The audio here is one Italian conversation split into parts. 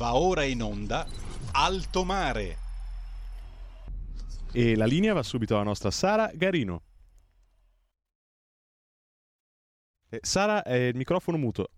Va ora in onda Alto Mare. E la linea va subito alla nostra Sara Garino. Eh, Sara, è il microfono muto.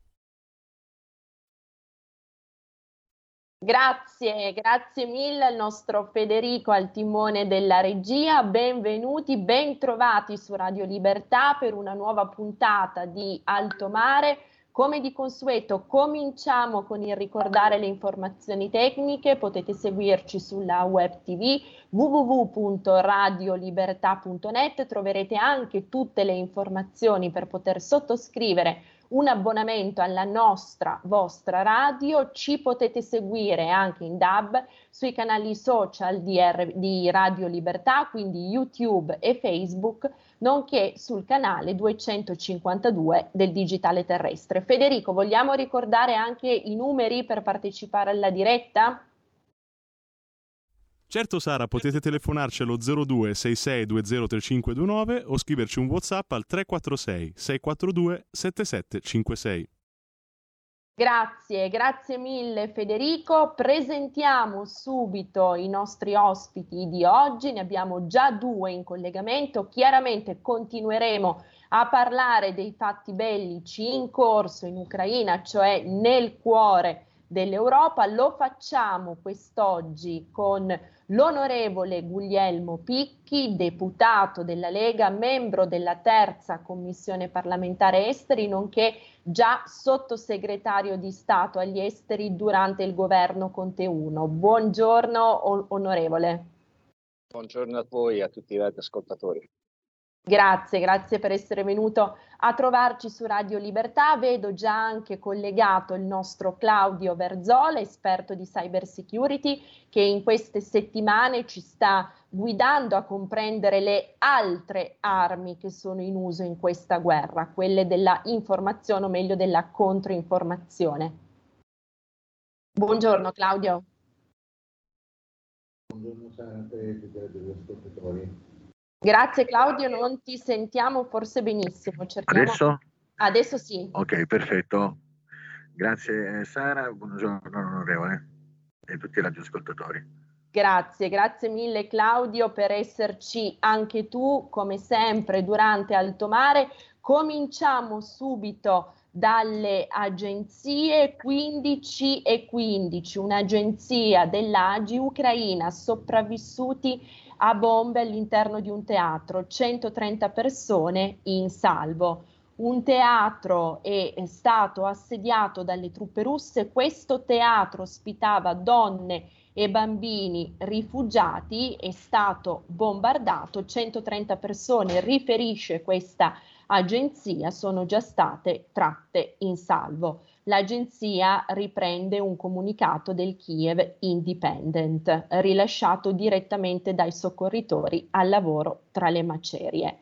Grazie, grazie mille al nostro Federico al timone della regia, benvenuti, bentrovati su Radio Libertà per una nuova puntata di Alto Mare. Come di consueto cominciamo con il ricordare le informazioni tecniche, potete seguirci sulla web tv www.radiolibertà.net, troverete anche tutte le informazioni per poter sottoscrivere un abbonamento alla nostra vostra radio, ci potete seguire anche in DAB sui canali social di, R- di Radio Libertà, quindi YouTube e Facebook, nonché sul canale 252 del Digitale Terrestre. Federico, vogliamo ricordare anche i numeri per partecipare alla diretta? Certo Sara, potete telefonarci allo 02 66203529 o scriverci un WhatsApp al 346 642 7756. Grazie, grazie mille Federico. Presentiamo subito i nostri ospiti di oggi, ne abbiamo già due in collegamento. Chiaramente continueremo a parlare dei fatti bellici in corso in Ucraina, cioè nel cuore dell'Europa. Lo facciamo quest'oggi con l'onorevole Guglielmo Picchi, deputato della Lega, membro della terza commissione parlamentare esteri, nonché già sottosegretario di Stato agli esteri durante il governo Conte 1. Buongiorno onorevole. Buongiorno a voi e a tutti gli ascoltatori. Grazie, grazie per essere venuto a trovarci su Radio Libertà. Vedo già anche collegato il nostro Claudio Verzola, esperto di cyber security, che in queste settimane ci sta guidando a comprendere le altre armi che sono in uso in questa guerra, quelle della informazione o meglio della controinformazione. Buongiorno Claudio. Buongiorno Sara, e tutti gli ascoltatori. Grazie Claudio, non ti sentiamo forse benissimo. Cerchiamo... Adesso? Adesso sì. Ok, perfetto. Grazie eh, Sara, buongiorno onorevole e tutti i radioascoltatori. Grazie, grazie mille Claudio per esserci anche tu come sempre durante Alto Mare. Cominciamo subito dalle agenzie 15 e 15, un'agenzia dell'AGI Ucraina, sopravvissuti a bombe all'interno di un teatro, 130 persone in salvo. Un teatro è stato assediato dalle truppe russe, questo teatro ospitava donne e bambini rifugiati, è stato bombardato, 130 persone, riferisce questa agenzia, sono già state tratte in salvo l'agenzia riprende un comunicato del Kiev Independent, rilasciato direttamente dai soccorritori al lavoro tra le macerie.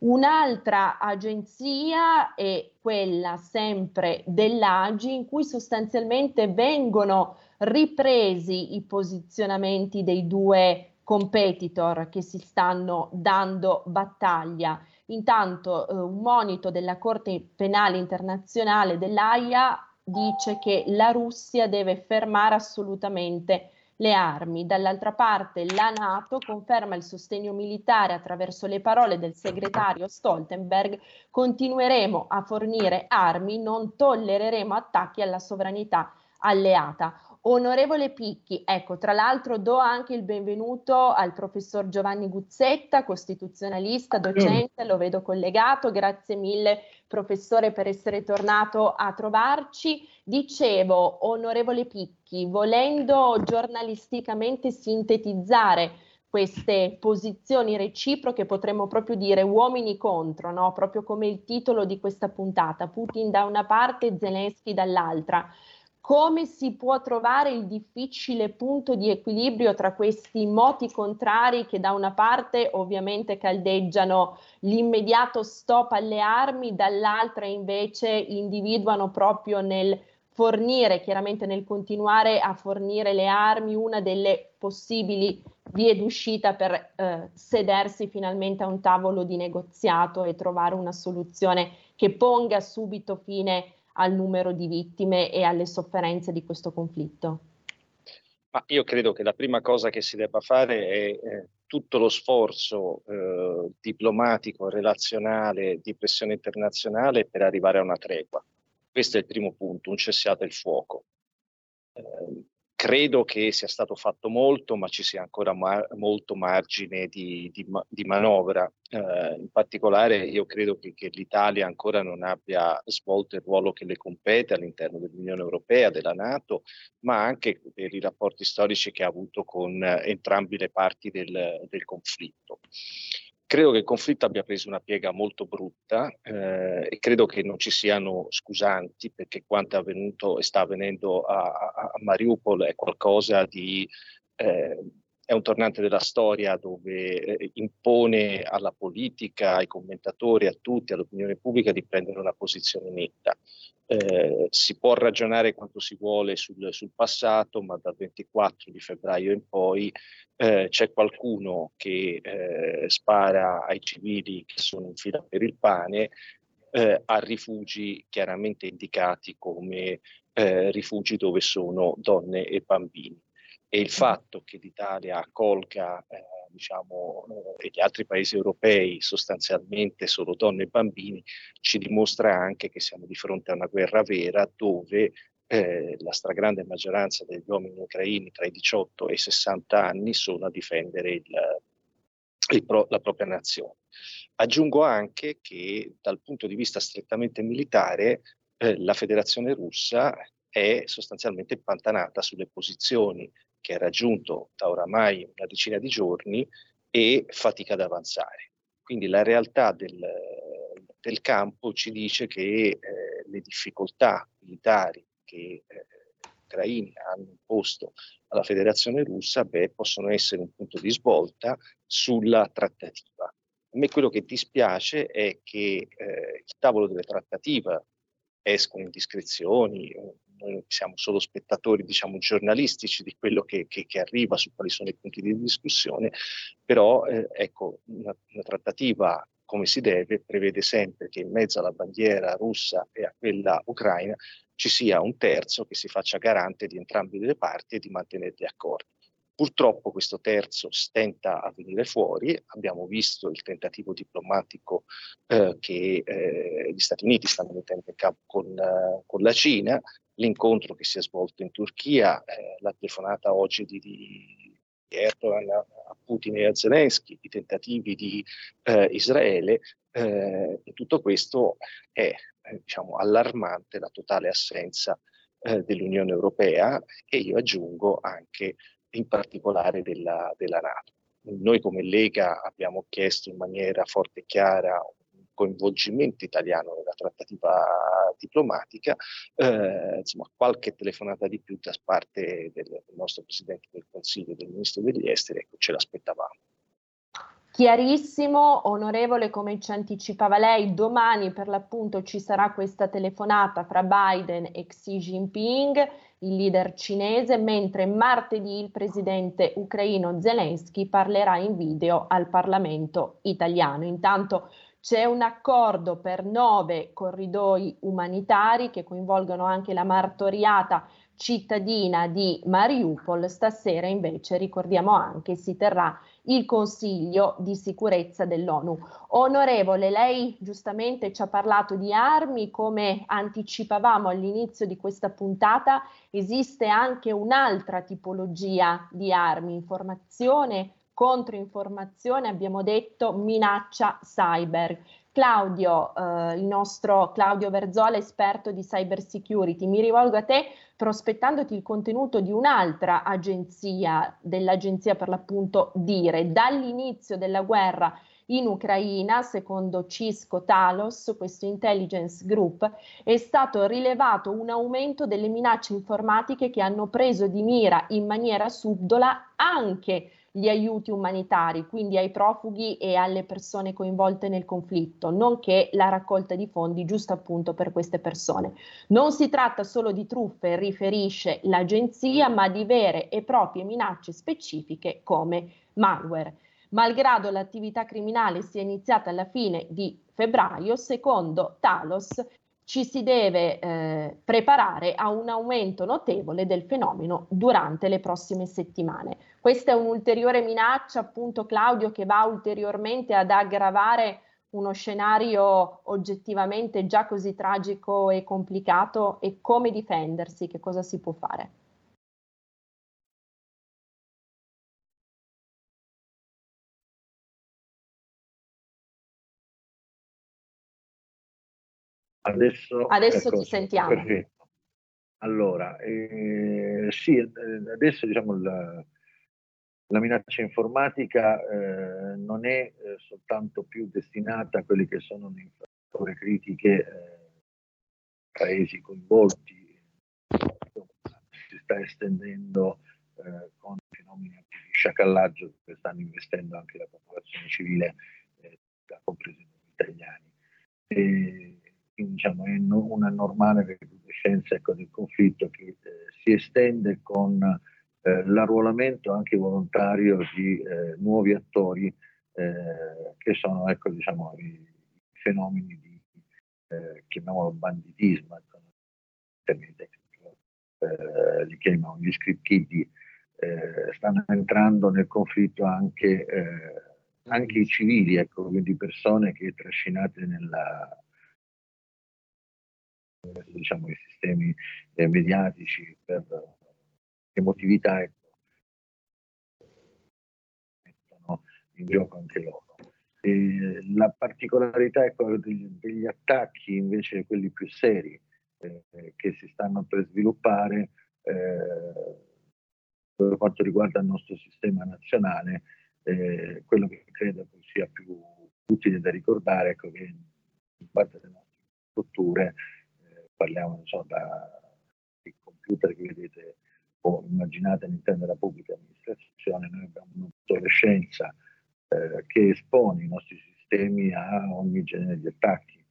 Un'altra agenzia è quella sempre dell'AGI in cui sostanzialmente vengono ripresi i posizionamenti dei due competitor che si stanno dando battaglia. Intanto eh, un monito della Corte Penale Internazionale dell'AIA dice che la Russia deve fermare assolutamente le armi. Dall'altra parte la Nato conferma il sostegno militare attraverso le parole del segretario Stoltenberg, continueremo a fornire armi, non tollereremo attacchi alla sovranità alleata. Onorevole Picchi, ecco, tra l'altro do anche il benvenuto al professor Giovanni Guzzetta, costituzionalista, docente, lo vedo collegato, grazie mille professore per essere tornato a trovarci. Dicevo, onorevole Picchi, volendo giornalisticamente sintetizzare queste posizioni reciproche, potremmo proprio dire uomini contro, no? proprio come il titolo di questa puntata, Putin da una parte e Zelensky dall'altra come si può trovare il difficile punto di equilibrio tra questi moti contrari che da una parte ovviamente caldeggiano l'immediato stop alle armi, dall'altra invece individuano proprio nel fornire, chiaramente nel continuare a fornire le armi, una delle possibili vie d'uscita per eh, sedersi finalmente a un tavolo di negoziato e trovare una soluzione che ponga subito fine al numero di vittime e alle sofferenze di questo conflitto? Ma io credo che la prima cosa che si debba fare è eh, tutto lo sforzo eh, diplomatico, relazionale, di pressione internazionale per arrivare a una tregua. Questo è il primo punto, un cessato il fuoco. Eh, credo che sia stato fatto molto, ma ci sia ancora ma- molto margine di, di, di manovra. Eh, in particolare io credo che, che, l'Italia ancora non abbia svolto il ruolo che le compete all'interno dell'Unione Europea, della Nato, ma anche per i rapporti storici che ha avuto con eh, entrambe le parti del, del conflitto. Credo che il conflitto abbia preso una piega molto brutta eh, e credo che non ci siano scusanti perché quanto è avvenuto e sta avvenendo a, a, Mariupol è qualcosa di... Eh, è un tornante della storia dove eh, impone alla politica, ai commentatori, a tutti, all'opinione pubblica di prendere una posizione netta. Eh, si può ragionare quanto si vuole sul, sul, passato, ma dal 24 di febbraio in poi eh, c'è qualcuno che eh, spara ai civili che sono in fila per il pane eh, a rifugi chiaramente indicati come eh, rifugi dove sono donne e bambini. E il mm. fatto che l'Italia accolga diciamo, eh, e gli altri paesi europei sostanzialmente solo donne e bambini, ci dimostra anche che siamo di fronte a una guerra vera dove eh, la stragrande maggioranza degli uomini ucraini tra i 18 e i 60 anni sono a difendere il, il pro, la propria nazione. Aggiungo anche che dal punto di vista strettamente militare eh, la Federazione russa è sostanzialmente impantanata sulle posizioni che ha raggiunto da oramai una decina di giorni e fatica ad avanzare. Quindi la realtà del, del campo ci dice che eh, le difficoltà militari che eh, ucraini hanno imposto alla federazione russa beh, possono essere un punto di svolta sulla trattativa. A me quello che dispiace è che eh, il tavolo delle trattative escono indiscrezioni, noi siamo solo spettatori, diciamo, giornalistici di quello che, che, che, arriva, su quali sono i punti di discussione, però eh, ecco, una, una trattativa come si deve prevede sempre che in mezzo alla bandiera russa e a quella ucraina ci sia un terzo che si faccia garante di entrambe le parti e di mantenere gli accordi. Purtroppo questo terzo stenta a venire fuori, abbiamo visto il tentativo diplomatico eh, che eh, gli Stati Uniti stanno mettendo in campo con, uh, con la Cina, l'incontro che si è svolto in Turchia, eh, la telefonata oggi di, di Erdogan a Putin e a Zelensky, i tentativi di eh, Israele, eh, in tutto questo è eh, diciamo, allarmante la totale assenza eh, dell'Unione Europea e io aggiungo anche in particolare della, della Nato. Noi come Lega abbiamo chiesto in maniera forte e chiara coinvolgimento italiano nella trattativa diplomatica, eh, insomma qualche telefonata di più da parte del, nostro Presidente del Consiglio del Ministro degli Esteri, ecco, ce l'aspettavamo. Chiarissimo, onorevole, come ci anticipava lei, domani per l'appunto ci sarà questa telefonata fra Biden e Xi Jinping, il leader cinese, mentre martedì il presidente ucraino Zelensky parlerà in video al Parlamento italiano. Intanto c'è un accordo per nove corridoi umanitari che coinvolgono anche la martoriata cittadina di Mariupol. Stasera invece ricordiamo anche si terrà il Consiglio di sicurezza dell'ONU. Onorevole, lei giustamente ci ha parlato di armi, come anticipavamo all'inizio di questa puntata, esiste anche un'altra tipologia di armi, informazione, controinformazione, abbiamo detto minaccia cyber. Claudio, eh, il nostro Claudio Verzola, esperto di cyber security, mi rivolgo a te prospettandoti il contenuto di un'altra agenzia, dell'agenzia per l'appunto Dire. Dall'inizio della guerra in Ucraina, secondo Cisco Talos, questo intelligence group, è stato rilevato un aumento delle minacce informatiche che hanno preso di mira in maniera subdola anche gli aiuti umanitari, quindi ai profughi e alle persone coinvolte nel conflitto, nonché la raccolta di fondi giusto appunto per queste persone. Non si tratta solo di truffe, riferisce l'agenzia, ma di vere e proprie minacce specifiche come malware. Malgrado l'attività criminale sia iniziata alla fine di febbraio, secondo Talos ci si deve eh, preparare a un aumento notevole del fenomeno durante le prossime settimane. Questa è un'ulteriore minaccia, appunto, Claudio, che va ulteriormente ad aggravare uno scenario oggettivamente già così tragico e complicato e come difendersi, che cosa si può fare? Adesso, adesso ecco, ti sentiamo. Perfetto. Allora, eh, sì, adesso diciamo la, la minaccia informatica eh, non è eh, soltanto più destinata a quelli che sono le infrastrutture critiche, eh, paesi coinvolti, si sta estendendo eh, con fenomeni di sciacallaggio che stanno investendo anche la popolazione civile, compresi gli italiani. E, diciamo, è una normale recrudescenza ecco, del conflitto che eh, si estende con eh, l'arruolamento anche volontario di eh, nuovi attori eh, che sono ecco, diciamo, i fenomeni di, eh, chiamiamolo banditismo, ecco, eh, li chiamano gli script kiddie, stanno entrando nel conflitto anche, anche i civili, ecco, quindi persone che trascinate nella, diciamo, i sistemi eh, mediatici per emotività ecco, mettono in gioco anche loro. E la particolarità ecco, degli, degli, attacchi, invece quelli più seri, eh, che si stanno per sviluppare eh, per quanto riguarda il nostro sistema nazionale, eh, quello che credo sia più utile da ricordare è ecco, che in parte delle nostre strutture parliamo so, da computer che vedete o immaginate all'interno della pubblica amministrazione, noi abbiamo un'adolescenza eh, che espone i nostri sistemi a ogni genere di attacchi.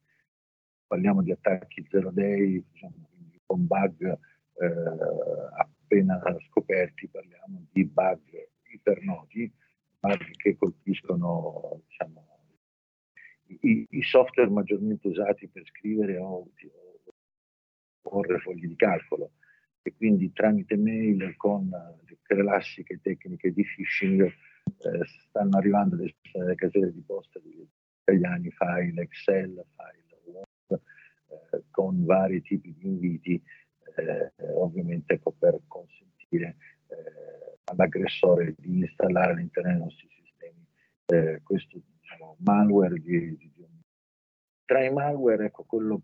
Parliamo di attacchi zero day, diciamo, quindi con bug eh, appena scoperti, parliamo di bug ipernoti, bug che colpiscono diciamo, i, i, software maggiormente usati per scrivere o, porre fogli di calcolo. E quindi tramite mail con le classiche tecniche di phishing eh, stanno arrivando adesso nelle caselle di posta degli italiani file Excel, file Word eh, con vari tipi di inviti eh, ovviamente ecco, per consentire eh, all'aggressore di installare all'interno dei nostri sistemi eh, questo diciamo, malware di, di, di, tra i malware ecco quello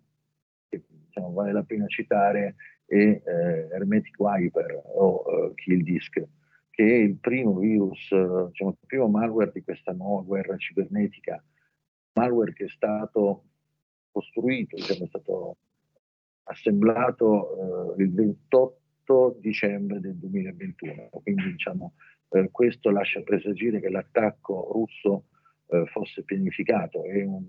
che diciamo, vale la pena citare è eh, Hermetic Wiper o eh, Kill Disk, che è il primo virus, diciamo, il primo malware di questa nuova guerra cibernetica, malware che è stato costruito, diciamo, è stato assemblato eh, il 28 dicembre del 2021. Quindi diciamo, eh, questo lascia presagire che l'attacco russo eh, fosse pianificato. È un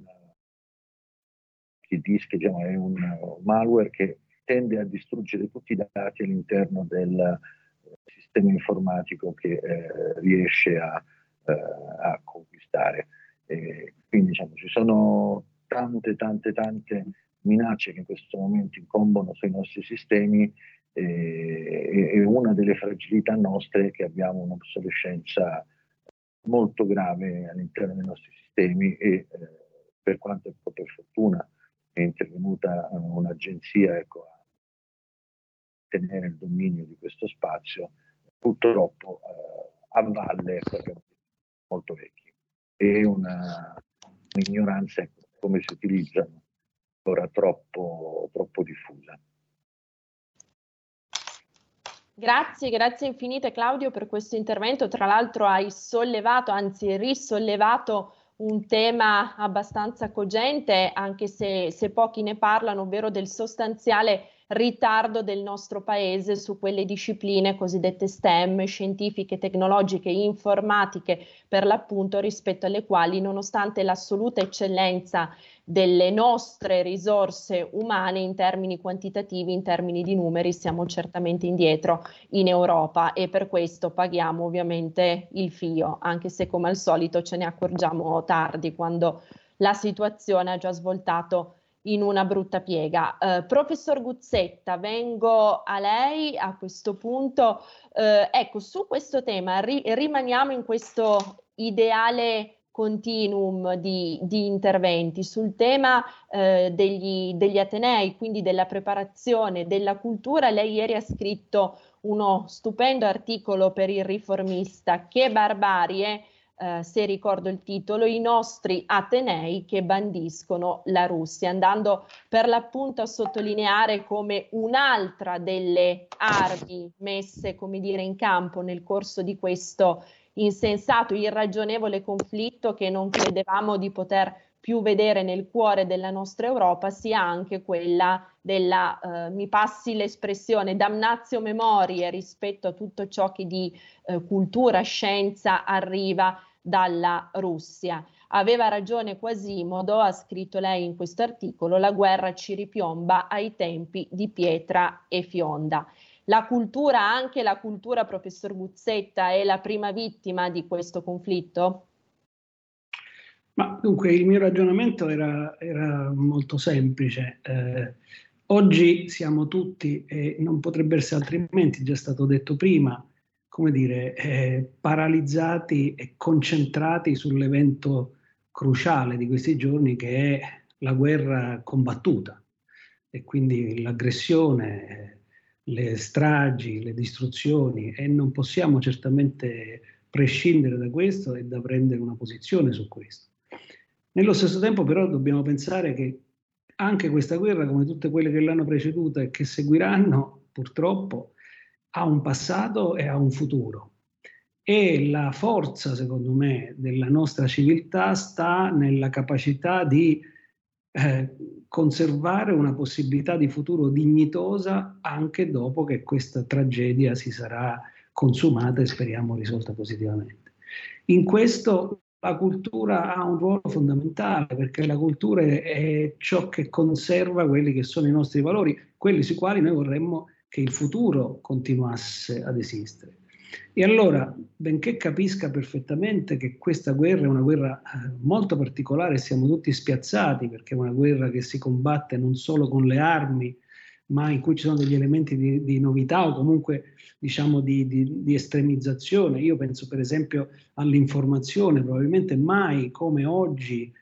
il disk diciamo, è un malware che tende a distruggere tutti i dati all'interno del eh, sistema informatico che eh, riesce a, eh, a conquistare. E quindi diciamo, ci sono tante, tante, tante minacce che in questo momento incombono sui nostri sistemi e, e una delle fragilità nostre è che abbiamo un'obsolescenza molto grave all'interno dei nostri sistemi e eh, per quanto per fortuna è intervenuta eh, un'agenzia ecco, a tenere il dominio di questo spazio, purtroppo eh, a valle ecco, molto vecchi e una, un'ignoranza ecco, come si utilizzano ora troppo, troppo diffusa. Grazie, grazie infinite Claudio per questo intervento. Tra l'altro hai sollevato, anzi risollevato un tema abbastanza cogente, anche se, se pochi ne parlano, ovvero del sostanziale ritardo del nostro paese su quelle discipline cosiddette STEM, scientifiche, tecnologiche, informatiche, per l'appunto, rispetto alle quali, nonostante l'assoluta eccellenza delle nostre risorse umane in termini quantitativi, in termini di numeri, siamo certamente indietro in Europa e per questo paghiamo ovviamente il fio, anche se come al solito ce ne accorgiamo tardi quando la situazione ha già svoltato in una brutta piega. Eh, professor Guzzetta, vengo a lei a questo punto. Eh, ecco, su questo tema ri- rimaniamo in questo ideale continuum di, di interventi sul tema eh, degli, degli Atenei, quindi della preparazione, della cultura. Lei ieri ha scritto uno stupendo articolo per il riformista, Che barbarie, eh, se ricordo il titolo, i nostri Atenei che bandiscono la Russia, andando per l'appunto a sottolineare come un'altra delle armi messe, come dire, in campo nel corso di questo insensato, irragionevole conflitto che non credevamo di poter più vedere nel cuore della nostra Europa sia anche quella della, eh, mi passi l'espressione, damnatio memorie rispetto a tutto ciò che di eh, cultura, scienza arriva dalla Russia. Aveva ragione Quasimodo, ha scritto lei in questo articolo, la guerra ci ripiomba ai tempi di pietra e fionda. La cultura, anche la cultura, professor Guzzetta, è la prima vittima di questo conflitto? Ma dunque il mio ragionamento era, era molto semplice. Eh, oggi siamo tutti, e non potrebbe essere altrimenti, già stato detto prima, come dire, eh, paralizzati e concentrati sull'evento cruciale di questi giorni che è la guerra combattuta e quindi l'aggressione, le stragi, le distruzioni e non possiamo certamente prescindere da questo e da prendere una posizione su questo. Nello stesso tempo però dobbiamo pensare che anche questa guerra, come tutte quelle che l'hanno preceduta e che seguiranno, purtroppo, ha un passato e ha un futuro. E la forza, secondo me, della nostra civiltà sta nella capacità di eh, conservare una possibilità di futuro dignitosa anche dopo che questa tragedia si sarà consumata e speriamo risolta positivamente. In questo la cultura ha un ruolo fondamentale perché la cultura è ciò che conserva quelli che sono i nostri valori, quelli sui quali noi vorremmo che il futuro continuasse ad esistere. E allora, benché capisca perfettamente che questa guerra è una guerra eh, molto particolare, siamo tutti spiazzati perché è una guerra che si combatte non solo con le armi, ma in cui ci sono degli elementi di, di novità o comunque diciamo di, di, di, estremizzazione. Io penso per esempio all'informazione, probabilmente mai come oggi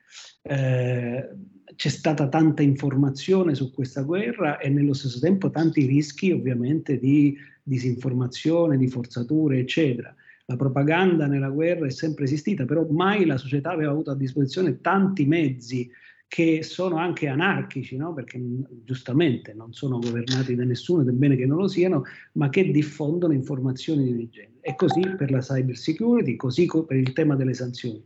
eh, c'è stata tanta informazione su questa guerra e nello stesso tempo tanti rischi ovviamente di disinformazione, di forzature, eccetera. La propaganda nella guerra è sempre esistita, però mai la società aveva avuto a disposizione tanti mezzi che sono anche anarchici, no? perché giustamente non sono governati da nessuno ed è bene che non lo siano, ma che diffondono informazioni di genere. E così per la cyber security, così per il tema delle sanzioni.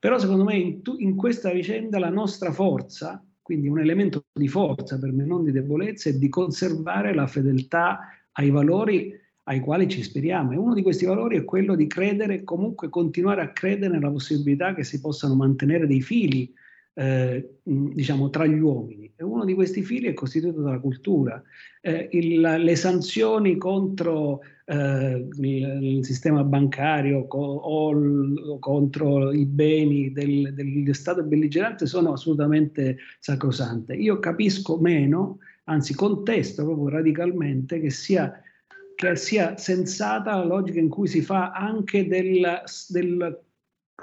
Però secondo me in, tu, in questa vicenda la nostra forza, quindi un elemento di forza per me, non di debolezza, è di conservare la fedeltà ai valori ai quali ci ispiriamo. E uno di questi valori è quello di credere, comunque continuare a credere nella possibilità che si possano mantenere dei fili eh, diciamo, tra gli uomini. E uno di questi fili è costituito dalla cultura. Eh, il, le sanzioni contro eh, il, il, sistema bancario co- o, l- contro i beni del, dello Stato belligerante sono assolutamente sacrosante. Io capisco meno, anzi contesto proprio radicalmente che sia sia sensata la logica in cui si fa anche del, del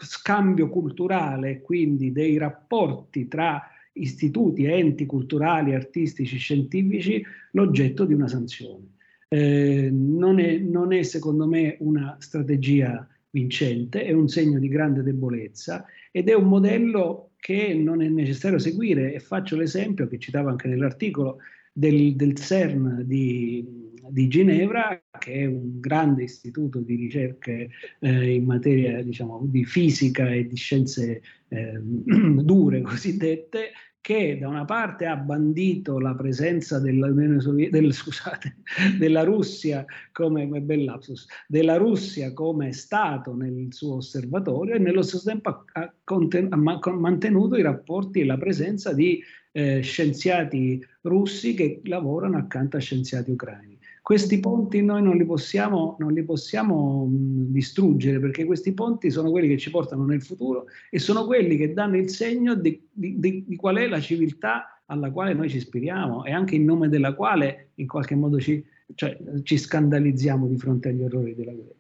scambio culturale, quindi dei rapporti tra istituti, enti culturali, artistici, scientifici, l'oggetto di una sanzione. Eh, non, è, non è secondo me una strategia vincente, è un segno di grande debolezza ed è un modello che non è necessario seguire e faccio l'esempio che citavo anche nell'articolo del, del CERN di, di Ginevra, che è un grande istituto di ricerche eh, in materia diciamo, di fisica e di scienze eh, dure cosiddette, che da una parte ha bandito la presenza Sovietica, del, scusate, della Russia come, lapsus, della Russia come Stato nel suo osservatorio e nello stesso tempo ha, ha, conten- ha mantenuto i rapporti e la presenza di eh, scienziati russi che lavorano accanto a scienziati ucraini. Questi ponti noi non li possiamo, non li possiamo mh, distruggere perché questi ponti sono quelli che ci portano nel futuro e sono quelli che danno il segno di, di, di, di qual è la civiltà alla quale noi ci ispiriamo e anche in nome della quale in qualche modo ci, cioè, ci scandalizziamo di fronte agli orrori della guerra.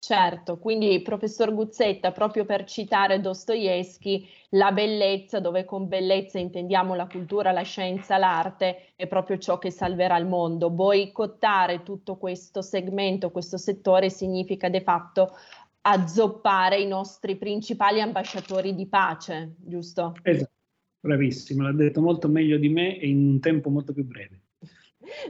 Certo, quindi professor Guzzetta, proprio per citare Dostoevsky, la bellezza, dove con bellezza intendiamo la cultura, la scienza, l'arte, è proprio ciò che salverà il mondo. Boicottare tutto questo segmento, questo settore, significa de fatto azzoppare i nostri principali ambasciatori di pace, giusto? Esatto, bravissimo, l'ha detto molto meglio di me e in un tempo molto più breve.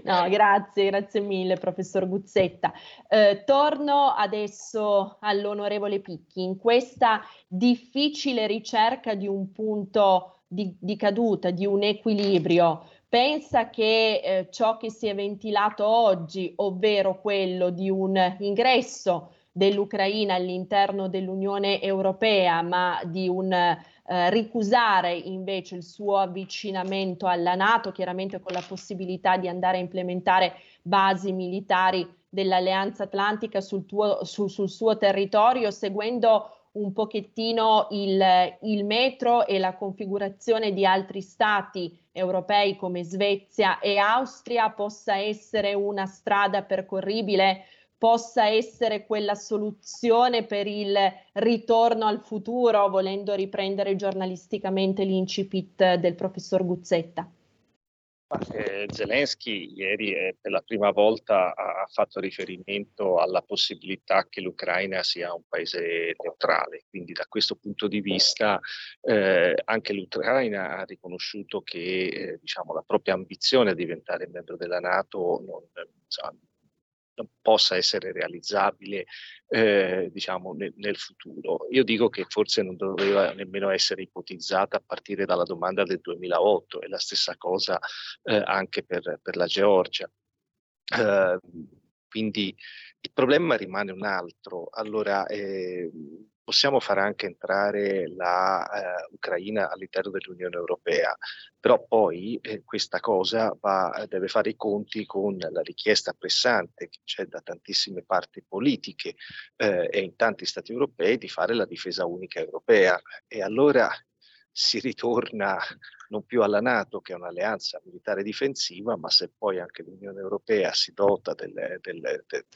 No, grazie, grazie mille, professor Guzzetta. Eh, torno adesso all'onorevole Picchi. In questa difficile ricerca di un punto di, di caduta, di un equilibrio, pensa che eh, ciò che si è ventilato oggi, ovvero quello di un ingresso dell'Ucraina all'interno dell'Unione Europea, ma di un eh, ricusare invece il suo avvicinamento alla Nato, chiaramente con la possibilità di andare a implementare basi militari dell'Alleanza Atlantica sul, tuo, su, sul suo territorio, seguendo un pochettino il, il, metro e la configurazione di altri stati europei come Svezia e Austria possa essere una strada percorribile possa essere quella soluzione per il ritorno al futuro, volendo riprendere giornalisticamente l'incipit del professor Guzzetta? Eh, Zelensky ieri eh, per la prima volta ha fatto riferimento alla possibilità che l'Ucraina sia un paese neutrale, quindi da questo punto di vista eh, anche l'Ucraina ha riconosciuto che eh, diciamo, la propria ambizione a diventare membro della Nato non, insomma, possa essere realizzabile eh, diciamo nel, nel, futuro. Io dico che forse non doveva nemmeno essere ipotizzata a partire dalla domanda del 2008 e la stessa cosa eh, anche per, per, la Georgia. Eh, quindi il problema rimane un altro. Allora, eh, possiamo fare anche entrare l'Ucraina eh, all'interno dell'Unione Europea, però poi eh, questa cosa va, deve fare i conti con la richiesta pressante che c'è da tantissime parti politiche eh, e in tanti Stati europei di fare la difesa unica europea. E allora si ritorna non più alla Nato, che è un'alleanza militare difensiva, ma se poi anche l'Unione Europea si dota del, del, del,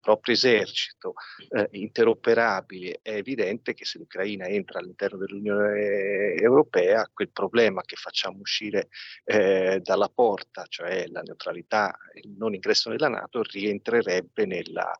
proprio esercito eh, interoperabile, è evidente che se l'Ucraina entra all'interno dell'Unione Europea, quel problema che facciamo uscire eh, dalla porta, cioè la neutralità, il non ingresso nella Nato, rientrerebbe nella,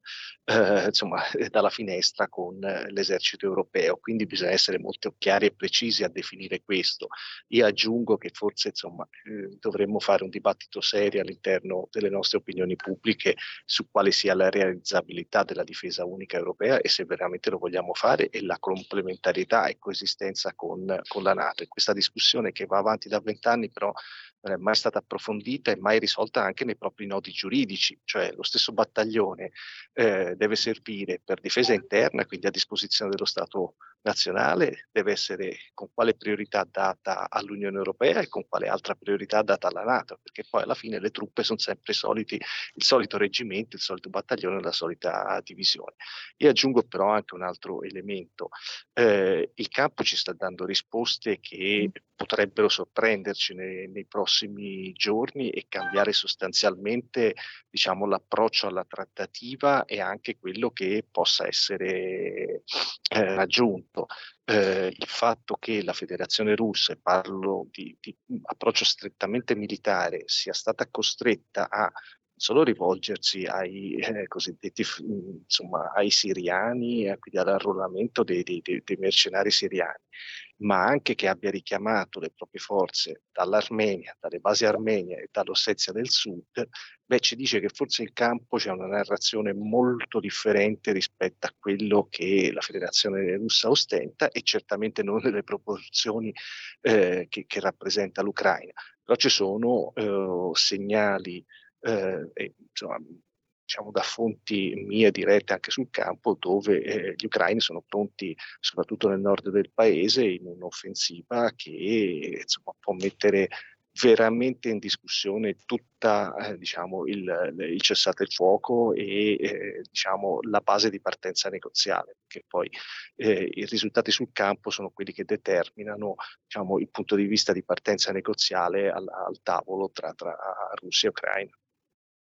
eh, insomma, dalla finestra con l'esercito europeo. Quindi bisogna essere molto chiari e precisi a definire questo. Io aggiungo che forse insomma, eh, dovremmo fare un dibattito serio all'interno delle nostre opinioni pubbliche su quale sia la realizzazione realizzabilità della difesa unica europea e se veramente lo vogliamo fare e la complementarietà e coesistenza con, con la Nato. E questa discussione che va avanti da vent'anni però non è mai stata approfondita e mai risolta anche nei propri nodi giuridici, cioè lo stesso battaglione eh, deve servire per difesa interna, quindi a disposizione dello Stato nazionale, deve essere con quale priorità data all'Unione Europea e con quale altra priorità data alla Nato, perché poi alla fine le truppe sono sempre soliti, il solito reggimento, il solito battaglione, la solita divisione. Io aggiungo però anche un altro elemento, eh, il campo ci sta dando risposte che potrebbero sorprenderci nei, nei prossimi giorni e cambiare sostanzialmente diciamo, l'approccio alla trattativa e anche quello che possa essere eh, raggiunto. Eh, il fatto che la federazione russa, e parlo di, di approccio strettamente militare, sia stata costretta a solo rivolgersi ai eh, cosiddetti insomma ai siriani, quindi all'arruolamento dei, dei, dei, mercenari siriani, ma anche che abbia richiamato le proprie forze dall'Armenia, dalle basi armenie e dall'Ossetia del Sud, beh, ci dice che forse in campo c'è una narrazione molto differente rispetto a quello che la federazione russa ostenta e certamente non nelle proporzioni eh, che, che, rappresenta l'Ucraina. Però ci sono eh, segnali eh, insomma, diciamo da fonti mie dirette anche sul campo, dove eh, gli ucraini sono pronti, soprattutto nel nord del paese, in un'offensiva che insomma, può mettere veramente in discussione tutta eh, diciamo, il, il, cessate il fuoco e eh, diciamo, la base di partenza negoziale, perché poi eh, i risultati sul campo sono quelli che determinano diciamo, il punto di vista di partenza negoziale al, al tavolo tra, tra Russia e Ucraina.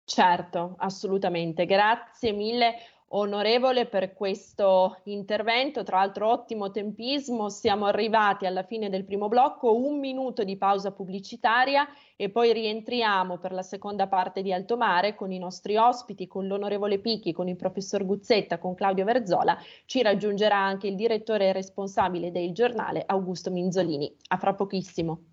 Certo, assolutamente. Grazie mille onorevole per questo intervento, tra l'altro ottimo tempismo, siamo arrivati alla fine del primo blocco, un minuto di pausa pubblicitaria e poi rientriamo per la seconda parte di Alto Mare con i nostri ospiti, con l'onorevole Picchi, con il professor Guzzetta, con Claudio Verzola, ci raggiungerà anche il direttore responsabile del giornale Augusto Minzolini. A fra pochissimo.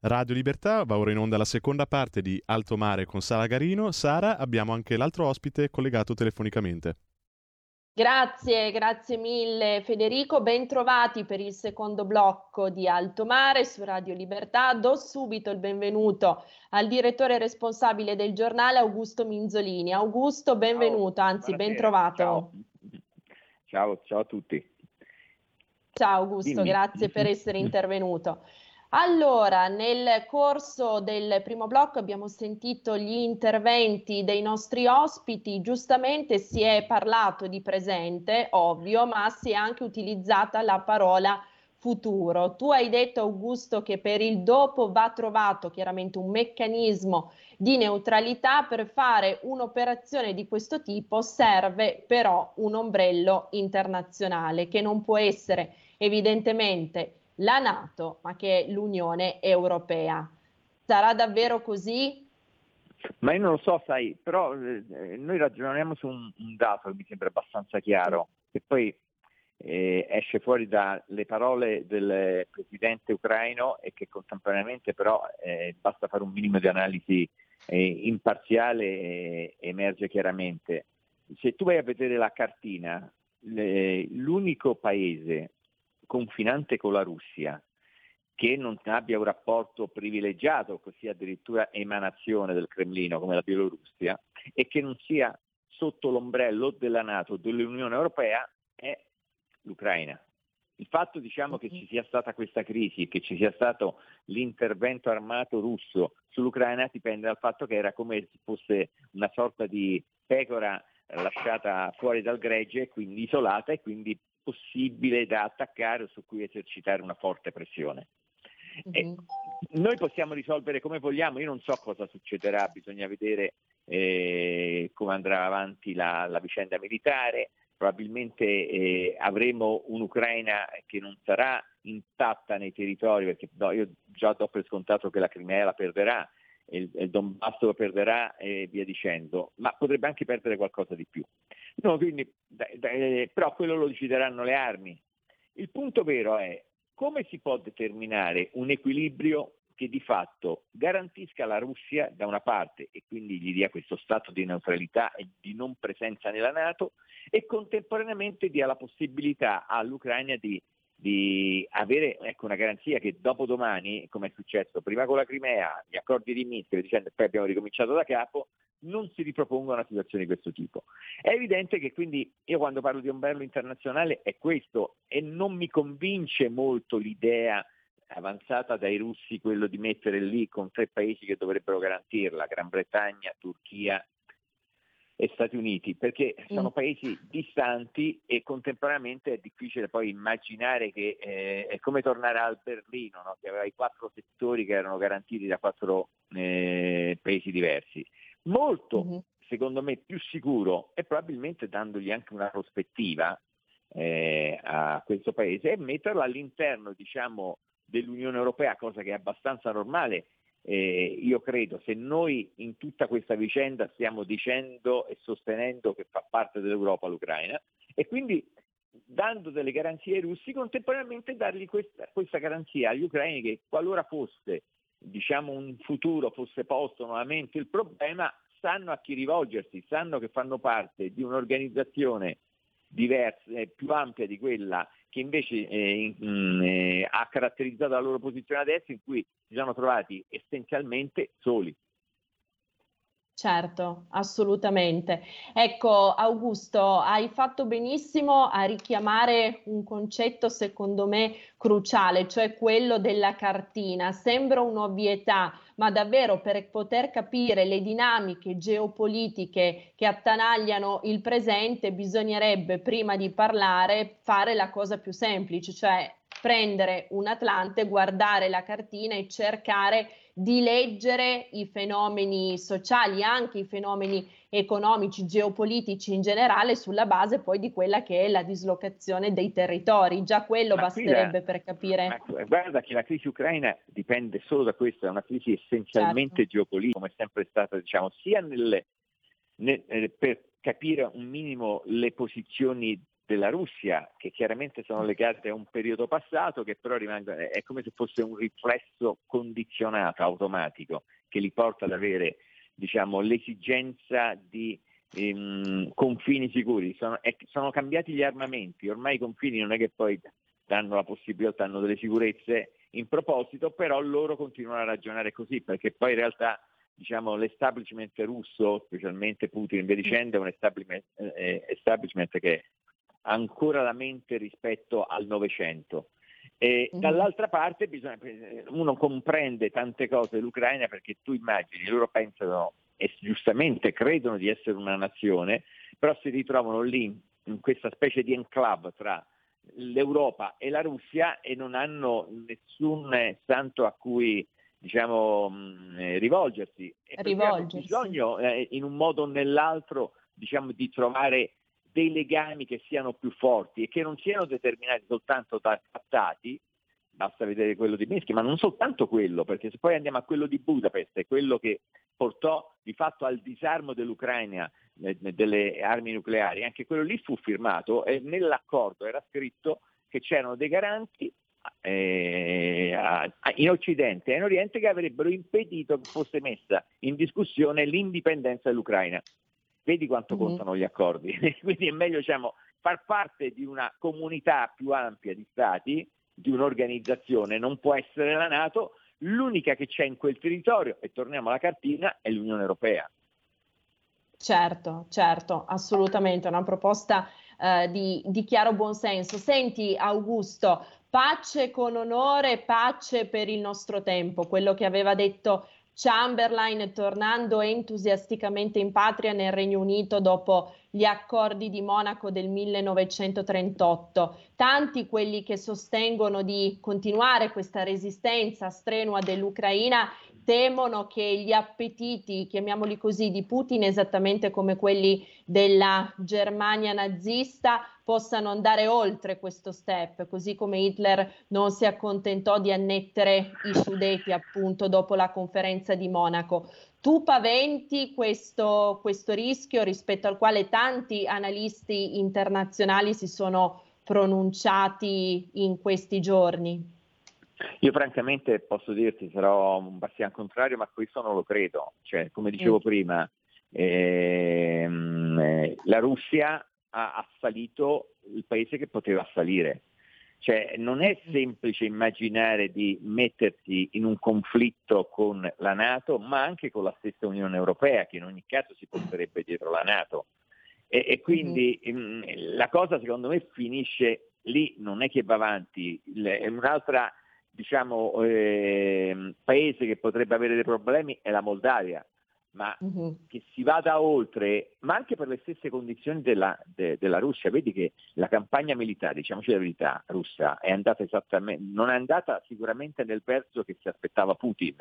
Radio Libertà va ora in onda la seconda parte di Alto Mare con Sara Garino. Sara, abbiamo anche l'altro ospite collegato telefonicamente. Grazie, grazie mille Federico, bentrovati per il secondo blocco di Alto Mare su Radio Libertà. Do subito il benvenuto al direttore responsabile del giornale Augusto Minzolini. Augusto, benvenuto, ciao, anzi bentrovato. Ciao. Ciao, ciao a tutti. Ciao Augusto, Dimmi. grazie per essere intervenuto. Allora, nel corso del primo blocco abbiamo sentito gli interventi dei nostri ospiti, giustamente si è parlato di presente, ovvio, ma si è anche utilizzata la parola futuro. Tu hai detto, Augusto, che per il dopo va trovato chiaramente un meccanismo di neutralità. Per fare un'operazione di questo tipo serve però un ombrello internazionale che non può essere evidentemente la Nato, ma che è l'Unione Europea. Sarà davvero così? Ma io non lo so, sai, però eh, noi ragioniamo su un, un, dato che mi sembra abbastanza chiaro, che poi eh, esce fuori dalle parole del presidente ucraino e che contemporaneamente però eh, basta fare un minimo di analisi eh, imparziale e emerge chiaramente. Se tu vai a vedere la cartina, le, l'unico paese confinante con la Russia, che non abbia un rapporto privilegiato, così addirittura emanazione del Cremlino come la Bielorussia, e che non sia sotto l'ombrello della Nato, dell'Unione Europea, è l'Ucraina. Il fatto diciamo, che ci sia stata questa crisi e che ci sia stato l'intervento armato russo sull'Ucraina dipende dal fatto che era come se fosse una sorta di pecora lasciata fuori dal gregge, quindi isolata e quindi possibile da attaccare o su cui esercitare una forte pressione. Mm-hmm. noi possiamo risolvere come vogliamo, io non so cosa succederà, bisogna vedere eh, come andrà avanti la, la vicenda militare, probabilmente eh, avremo un'Ucraina che non sarà intatta nei territori, perché no, io già do per scontato che la Crimea la perderà, il, il Donbass lo perderà e via dicendo, ma potrebbe anche perdere qualcosa di più. No, quindi, eh, però quello lo decideranno le armi. Il punto vero è come si può determinare un equilibrio che di fatto garantisca la Russia da una parte e quindi gli dia questo stato di neutralità e di non presenza nella Nato e contemporaneamente dia la possibilità all'Ucraina di, di avere ecco, una garanzia che dopo domani, come è successo prima con la Crimea, gli accordi di Minsk, dicendo poi abbiamo ricominciato da capo, non si riproponga una situazione di questo tipo. È evidente che quindi io quando parlo di ombrello internazionale è questo e non mi convince molto l'idea avanzata dai russi quello di mettere lì con tre paesi che dovrebbero garantirla, Gran Bretagna, Turchia e Stati Uniti, perché sono mm. paesi distanti e contemporaneamente è difficile poi immaginare che eh, è come tornare al Berlino, no? che aveva i quattro settori che erano garantiti da quattro eh, paesi diversi. Molto, mm-hmm. secondo me, più sicuro e probabilmente dandogli anche una prospettiva eh, a questo paese è metterlo all'interno diciamo, dell'Unione Europea, cosa che è abbastanza normale eh, io credo se noi in tutta questa vicenda stiamo dicendo e sostenendo che fa parte dell'Europa l'Ucraina e quindi dando delle garanzie ai russi, contemporaneamente dargli questa, questa garanzia agli ucraini che qualora fosse diciamo, un futuro, fosse posto nuovamente il problema, sanno a chi rivolgersi, sanno che fanno parte di un'organizzazione diversa, eh, più ampia di quella che invece eh, in, eh, ha caratterizzato la loro posizione adesso in cui si sono trovati essenzialmente soli. Certo, assolutamente. Ecco, Augusto, hai fatto benissimo a richiamare un concetto secondo me cruciale, cioè quello della cartina. Sembra un'ovvietà, ma davvero per poter capire le dinamiche geopolitiche che attanagliano il presente bisognerebbe prima di parlare fare la cosa più semplice, cioè prendere un Atlante, guardare la cartina e cercare di leggere i fenomeni sociali, anche i fenomeni economici, geopolitici in generale, sulla base poi di quella che è la dislocazione dei territori. Già quello ma basterebbe la, per capire. guarda che la crisi ucraina dipende solo da questo, è una crisi essenzialmente certo. geopolitica, come è sempre stata, diciamo, sia nelle, nel, eh, per capire un minimo le posizioni della Russia, che chiaramente sono legate a un periodo passato, che però rimangono, è come se fosse un riflesso condizionato, automatico, che li porta ad avere diciamo, l'esigenza di ehm, confini sicuri. Sono, è, sono, cambiati gli armamenti, ormai i confini non è che poi danno la possibilità, hanno delle sicurezze in proposito, però loro continuano a ragionare così, perché poi in realtà diciamo, l'establishment russo, specialmente Putin e via dicendo, è un establishment, eh, establishment che ancora la mente rispetto al Novecento. E mm-hmm. Dall'altra parte bisogna, uno comprende tante cose dell'Ucraina perché tu immagini, loro pensano e giustamente credono di essere una nazione, però si ritrovano lì in questa specie di enclave tra l'Europa e la Russia e non hanno nessun santo a cui diciamo, mm, eh, rivolgersi. E rivolgersi. Hanno bisogno eh, in un modo o nell'altro diciamo, di trovare dei legami che siano più forti e che non siano determinati soltanto da trattati, basta vedere quello di Minsk, ma non soltanto quello, perché se poi andiamo a quello di Budapest, è quello che portò di fatto al disarmo dell'Ucraina eh, delle armi nucleari, anche quello lì fu firmato e nell'accordo era scritto che c'erano dei garanti eh, in Occidente e in Oriente che avrebbero impedito che fosse messa in discussione l'indipendenza dell'Ucraina. Vedi quanto mm-hmm. contano gli accordi. Quindi è meglio diciamo, far parte di una comunità più ampia di stati, di un'organizzazione, non può essere la Nato, l'unica che c'è in quel territorio, e torniamo alla cartina, è l'Unione Europea. Certo, certo, assolutamente, una proposta eh, di, di chiaro buonsenso. Senti Augusto, pace con onore, pace per il nostro tempo, quello che aveva detto Chamberlain tornando entusiasticamente in patria nel Regno Unito dopo gli accordi di Monaco del 1938. Tanti quelli che sostengono di continuare questa resistenza strenua dell'Ucraina temono che gli appetiti, chiamiamoli così, di Putin, esattamente come quelli della Germania nazista, possano andare oltre questo step, così come Hitler non si accontentò di annettere i Sudeti appunto dopo la conferenza di Monaco. Tu paventi questo, questo rischio rispetto al quale tanti analisti internazionali si sono pronunciati in questi giorni? Io francamente posso dirti, sarò un bastian contrario, ma questo non lo credo. Cioè, come dicevo mm. prima, ehm, eh, la Russia ha assalito il paese che poteva assalire. Cioè, non è mm. semplice immaginare di mettersi in un conflitto con la Nato, ma anche con la stessa Unione Europea, che in ogni caso si porterebbe dietro la Nato. E, e quindi mm-hmm. la cosa secondo me finisce lì, non è che va avanti. È un'altra diciamo, eh, paese che potrebbe avere dei problemi è la Moldavia. Ma uh-huh. che si vada oltre, ma anche per le stesse condizioni della, de, della, Russia. Vedi che la campagna militare, diciamoci la verità, russa è andata esattamente, non è andata sicuramente nel verso che si aspettava Putin.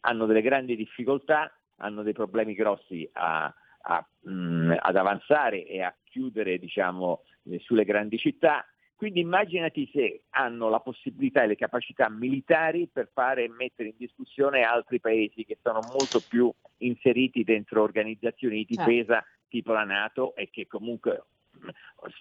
Hanno delle grandi difficoltà, hanno dei problemi grossi a, a, mh, mm, ad avanzare e a chiudere diciamo, eh, sulle grandi città quindi immaginati se hanno la possibilità e le capacità militari per fare e mettere in discussione altri paesi che sono molto più inseriti dentro organizzazioni di certo. difesa certo. tipo la Nato e che comunque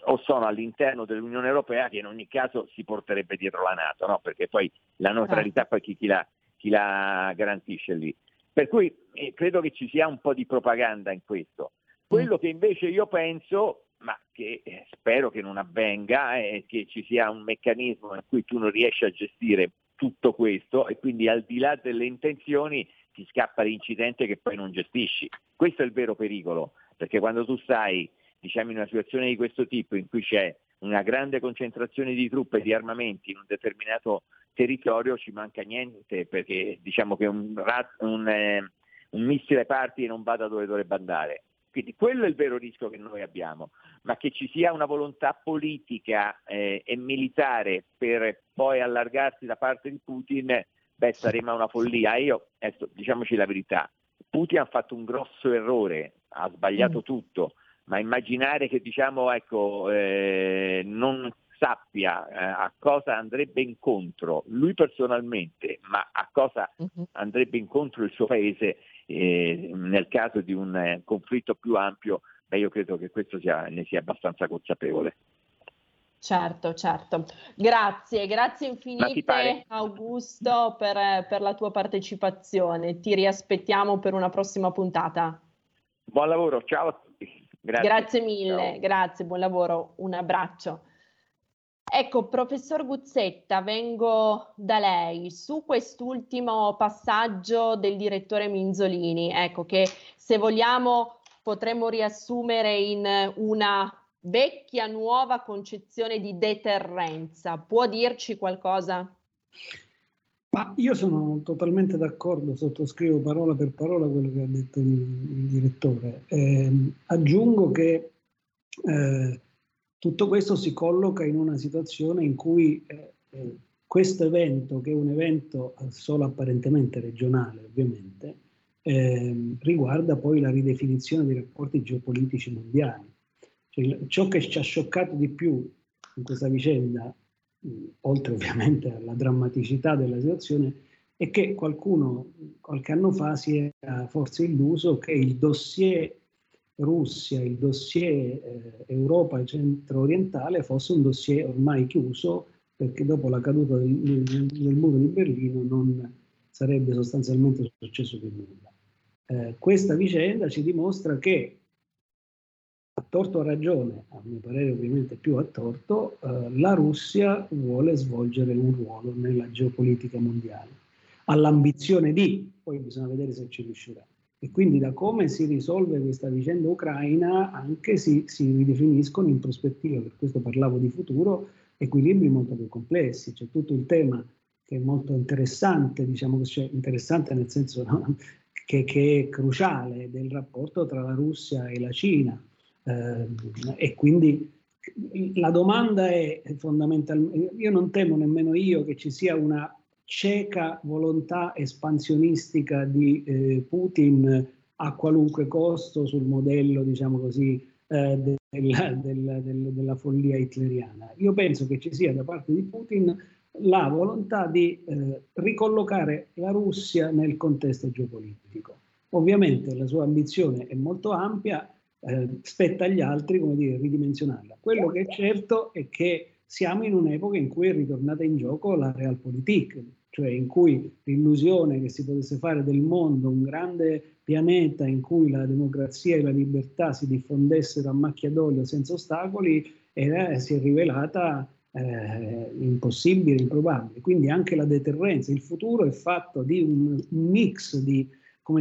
o sono all'interno dell'Unione Europea che in ogni caso si porterebbe dietro la Nato, no? perché poi la neutralità certo. poi chi, chi, la, chi, la, garantisce lì. Per cui eh, credo che ci sia un po' di propaganda in questo. Quello mm. che invece io penso ma che eh, spero che non avvenga e che ci sia un meccanismo in cui tu non riesci a gestire tutto questo e quindi al di là delle intenzioni ti scappa l'incidente che poi non gestisci. Questo è il vero pericolo, perché quando tu stai diciamo, in una situazione di questo tipo in cui c'è una grande concentrazione di truppe e di armamenti in un determinato territorio ci manca niente perché diciamo che un, un, eh, un missile parti e non va da dove dovrebbe andare. Quindi quello è il vero rischio che noi abbiamo, ma che ci sia una volontà politica eh, e militare per poi allargarsi da parte di Putin, beh, saremmo a una follia. Io, adesso, diciamoci la verità, Putin ha fatto un grosso errore, ha sbagliato mm. tutto, ma immaginare che diciamo, ecco, eh, non sappia eh, a cosa andrebbe incontro lui personalmente, ma a cosa mm-hmm. andrebbe incontro il suo paese, eh, nel caso di un eh, conflitto più ampio, beh, io credo che questo sia, ne sia abbastanza consapevole. Certo, certo. Grazie, grazie infinite Augusto per, per, la tua partecipazione. Ti riaspettiamo per una prossima puntata. Buon lavoro, ciao a tutti. Grazie, grazie mille, ciao. grazie, buon lavoro, un abbraccio. Ecco, professor Guzzetta, vengo da lei su quest'ultimo passaggio del direttore Minzolini, ecco che se vogliamo potremmo riassumere in una vecchia nuova concezione di deterrenza. Può dirci qualcosa? Ma io sono totalmente d'accordo, sottoscrivo parola per parola quello che ha detto il, direttore. Eh, aggiungo che eh, tutto questo si colloca in una situazione in cui eh, eh, questo evento, che è un evento solo apparentemente regionale ovviamente, eh, riguarda poi la ridefinizione dei rapporti geopolitici mondiali. Cioè, ciò che ci ha scioccato di più in questa vicenda, mh, oltre ovviamente alla drammaticità della situazione, è che qualcuno qualche anno fa si era forse illuso che il dossier Russia, il dossier eh, Europa centro-orientale fosse un dossier ormai chiuso perché dopo la caduta del, del, del muro di Berlino non sarebbe sostanzialmente successo più nulla. Eh, questa vicenda ci dimostra che a torto o a ragione, a mio parere ovviamente più a torto, eh, la Russia vuole svolgere un ruolo nella geopolitica mondiale. Ha l'ambizione di, poi bisogna vedere se ci riuscirà e quindi da come si risolve questa vicenda ucraina anche si, si ridefiniscono in prospettiva, per questo parlavo di futuro, equilibri molto più complessi. C'è tutto il tema che è molto interessante, diciamo cioè interessante nel senso no, che, che, è cruciale del rapporto tra la Russia e la Cina. Eh, e quindi la domanda è fondamentalmente, io non temo nemmeno io che ci sia una cieca volontà espansionistica di eh, Putin a qualunque costo sul modello, diciamo così, eh, della, della, della, follia hitleriana. Io penso che ci sia da parte di Putin la volontà di eh, ricollocare la Russia nel contesto geopolitico. Ovviamente la sua ambizione è molto ampia, eh, spetta agli altri, come dire, ridimensionarla. Quello che è certo è che siamo in un'epoca in cui è ritornata in gioco la realpolitik, cioè in cui l'illusione che si potesse fare del mondo un grande pianeta in cui la democrazia e la libertà si diffondessero a macchia d'olio senza ostacoli era, si è rivelata eh, impossibile, improbabile. Quindi anche la deterrenza, il futuro è fatto di un, mix di,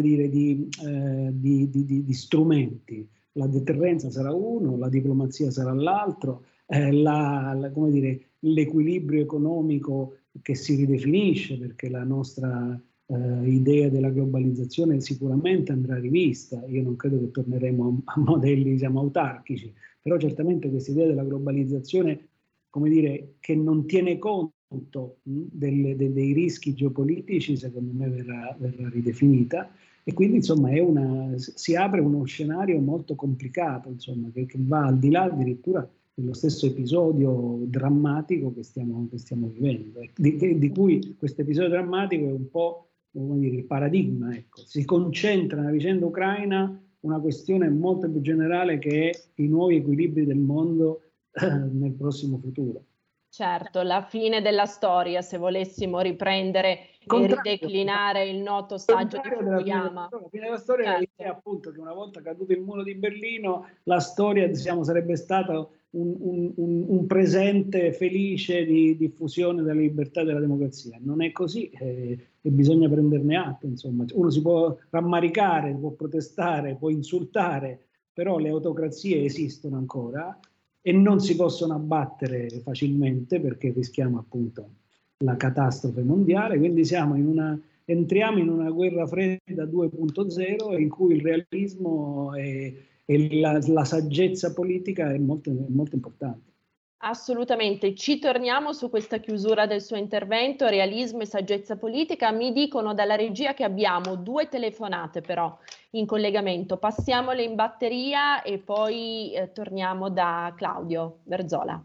dire, di, eh, di, di, strumenti. La deterrenza sarà uno, la diplomazia sarà l'altro, eh, la, la, dire, l'equilibrio economico che si ridefinisce perché la nostra eh, idea della globalizzazione sicuramente andrà rivista, io non credo che torneremo a, a modelli diciamo, autarchici, però certamente questa idea della globalizzazione, come dire, che non tiene conto delle, de, dei rischi geopolitici, secondo me verrà, verrà ridefinita. E quindi insomma una, si apre uno scenario molto complicato, insomma, che, che va al di là addirittura dello stesso episodio drammatico che stiamo, che stiamo vivendo, di, di, cui questo episodio drammatico è un po' dire, il paradigma. Ecco. Si concentra nella vicenda ucraina una questione molto più generale che è i nuovi equilibri del mondo eh, nel prossimo futuro. Certo, la fine della storia, se volessimo riprendere e rideclinare il noto saggio di Fukuyama. La fine della storia certo. è appunto che una volta caduto il muro di Berlino, la storia diciamo, sarebbe stata un, un, un, presente felice di diffusione della libertà e della democrazia. Non è così eh, e bisogna prenderne atto. Insomma. Uno si può rammaricare, può protestare, può insultare, però le autocrazie esistono ancora e non si possono abbattere facilmente perché rischiamo appunto la catastrofe mondiale. Quindi siamo in una, entriamo in una guerra fredda 2.0 in cui il realismo è e la, la saggezza politica è molto, molto importante. Assolutamente, ci torniamo su questa chiusura del suo intervento, realismo e saggezza politica. Mi dicono dalla regia che abbiamo due telefonate però in collegamento. Passiamole in batteria e poi eh, torniamo da Claudio Verzola.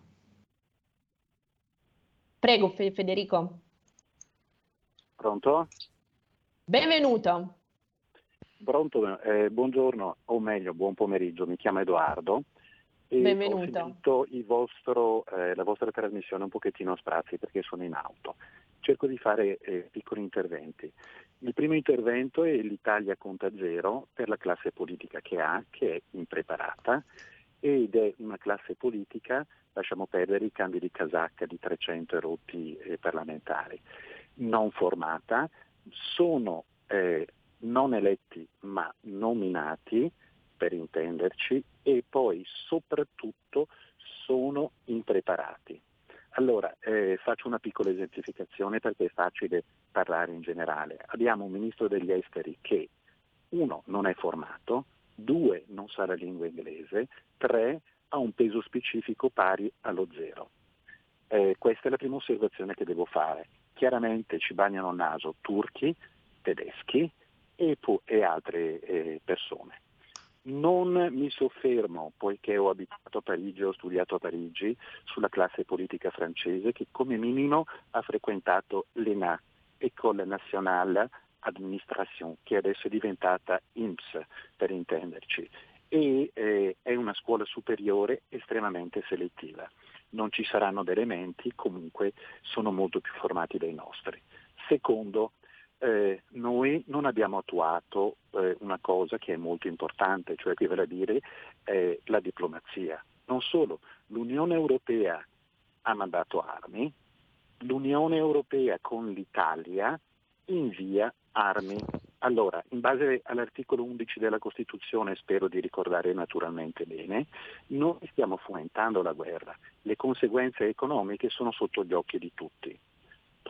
Prego Federico. Pronto? Benvenuto. Pronto, eh, buongiorno, o meglio, buon pomeriggio, mi chiamo Edoardo. E Benvenuto. Ho sentito eh, la vostra trasmissione un pochettino a sprazzi perché sono in auto. Cerco di fare eh, piccoli interventi. Il primo intervento è l'Italia conta zero per la classe politica che ha, che è impreparata ed è una classe politica, lasciamo perdere i cambi di casacca di 300 erotti eh, parlamentari, non formata, sono eh, non eletti ma nominati, per intenderci, e poi soprattutto sono impreparati. Allora, eh, faccio una piccola esemplificazione perché è facile parlare in generale. Abbiamo un ministro degli esteri che, uno, non è formato, due, non sa la lingua inglese, tre, ha un peso specifico pari allo zero. Eh, questa è la prima osservazione che devo fare. Chiaramente ci bagnano il naso turchi, tedeschi, e, e altre eh, persone. Non mi soffermo, poiché ho abitato a Parigi, ho studiato a Parigi, sulla classe politica francese che come minimo ha frequentato l'ENA, École Nationale Administration, che adesso è diventata IMSS per intenderci, e eh, è una scuola superiore estremamente selettiva. Non ci saranno dei elementi, comunque sono molto più formati dei nostri. Secondo, eh, noi non abbiamo attuato eh, una cosa che è molto importante, cioè che vale a dire eh, la diplomazia. Non solo, l'Unione Europea ha mandato armi, l'Unione Europea con l'Italia invia armi. Allora, in base all'articolo 11 della Costituzione, spero di ricordare naturalmente bene, noi stiamo fomentando la guerra. Le conseguenze economiche sono sotto gli occhi di tutti.